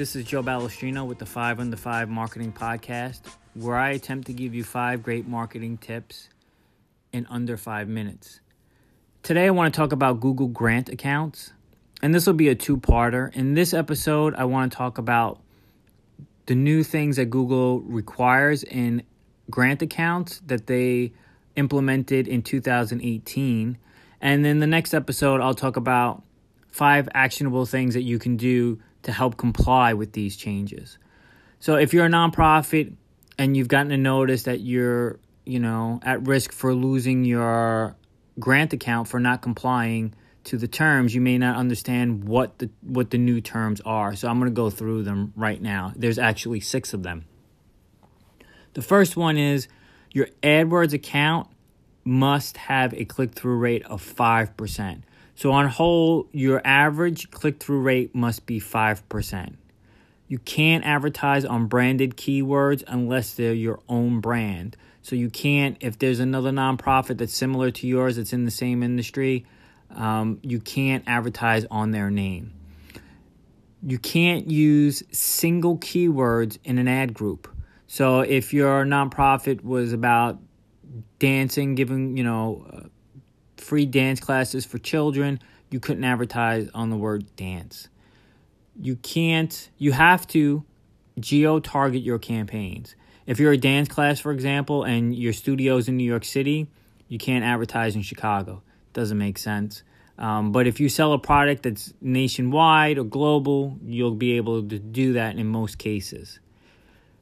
This is Joe Balestrino with the 5 Under 5 Marketing Podcast, where I attempt to give you five great marketing tips in under five minutes. Today, I want to talk about Google Grant accounts, and this will be a two parter. In this episode, I want to talk about the new things that Google requires in grant accounts that they implemented in 2018. And then the next episode, I'll talk about five actionable things that you can do to help comply with these changes. So if you're a nonprofit and you've gotten a notice that you're, you know, at risk for losing your grant account for not complying to the terms, you may not understand what the what the new terms are. So I'm going to go through them right now. There's actually 6 of them. The first one is your AdWords account must have a click-through rate of 5%. So, on whole, your average click through rate must be 5%. You can't advertise on branded keywords unless they're your own brand. So, you can't, if there's another nonprofit that's similar to yours that's in the same industry, um, you can't advertise on their name. You can't use single keywords in an ad group. So, if your nonprofit was about dancing, giving, you know, uh, free dance classes for children, you couldn't advertise on the word dance. You can't, you have to geo target your campaigns. If you're a dance class, for example, and your studio's in New York City, you can't advertise in Chicago. Doesn't make sense. Um, but if you sell a product that's nationwide or global, you'll be able to do that in most cases.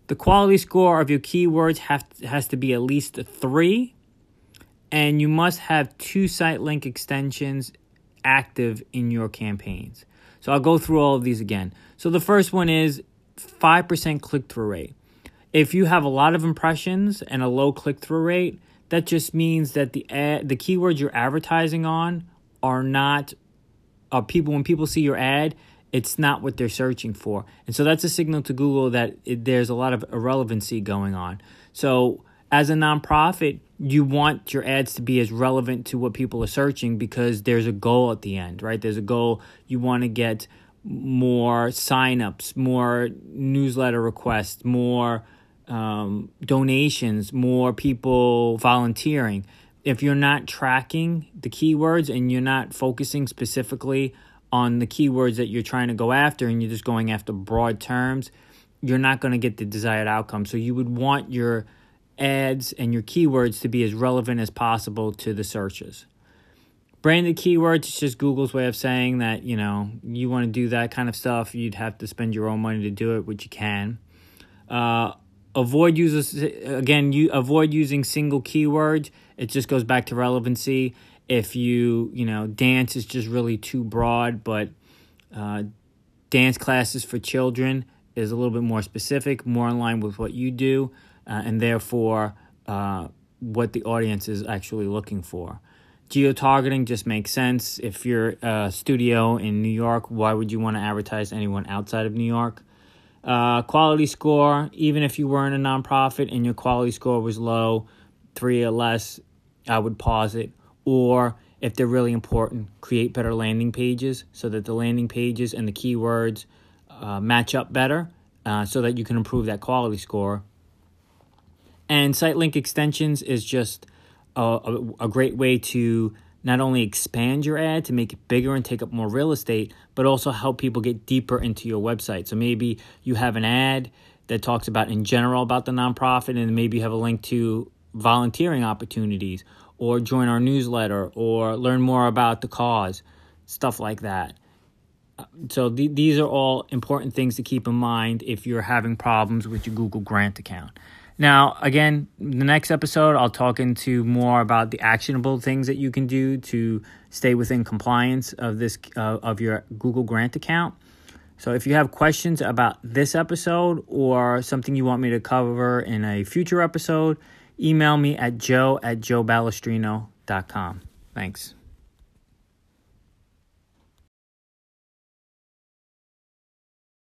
The quality score of your keywords have, has to be at least a three and you must have two site link extensions active in your campaigns. So I'll go through all of these again. So the first one is 5% click through rate. If you have a lot of impressions and a low click through rate, that just means that the ad, the keywords you're advertising on are not are people when people see your ad, it's not what they're searching for. And so that's a signal to Google that it, there's a lot of irrelevancy going on. So as a nonprofit, you want your ads to be as relevant to what people are searching because there's a goal at the end, right? There's a goal. You want to get more signups, more newsletter requests, more um, donations, more people volunteering. If you're not tracking the keywords and you're not focusing specifically on the keywords that you're trying to go after and you're just going after broad terms, you're not going to get the desired outcome. So you would want your ads and your keywords to be as relevant as possible to the searches. Branded keywords is just Google's way of saying that, you know, you want to do that kind of stuff, you'd have to spend your own money to do it, which you can. Uh, avoid users again, you avoid using single keywords. It just goes back to relevancy. If you, you know, dance is just really too broad, but uh, dance classes for children is a little bit more specific, more in line with what you do uh, and therefore uh, what the audience is actually looking for. Geo targeting just makes sense. If you're a studio in New York, why would you want to advertise anyone outside of New York? Uh, quality score, even if you weren't a nonprofit and your quality score was low, three or less, I would pause it. Or if they're really important, create better landing pages so that the landing pages and the keywords uh, match up better uh, so that you can improve that quality score. And site link extensions is just a, a, a, great way to not only expand your ad to make it bigger and take up more real estate, but also help people get deeper into your website. So maybe you have an ad that talks about in general about the nonprofit, and maybe you have a link to volunteering opportunities, or join our newsletter, or learn more about the cause, stuff like that. So th- these are all important things to keep in mind if you're having problems with your Google Grant account. Now, again, the next episode, I'll talk into more about the actionable things that you can do to stay within compliance of this uh, of your Google Grant account. So, if you have questions about this episode or something you want me to cover in a future episode, email me at joe at joebalestrino.com. Thanks.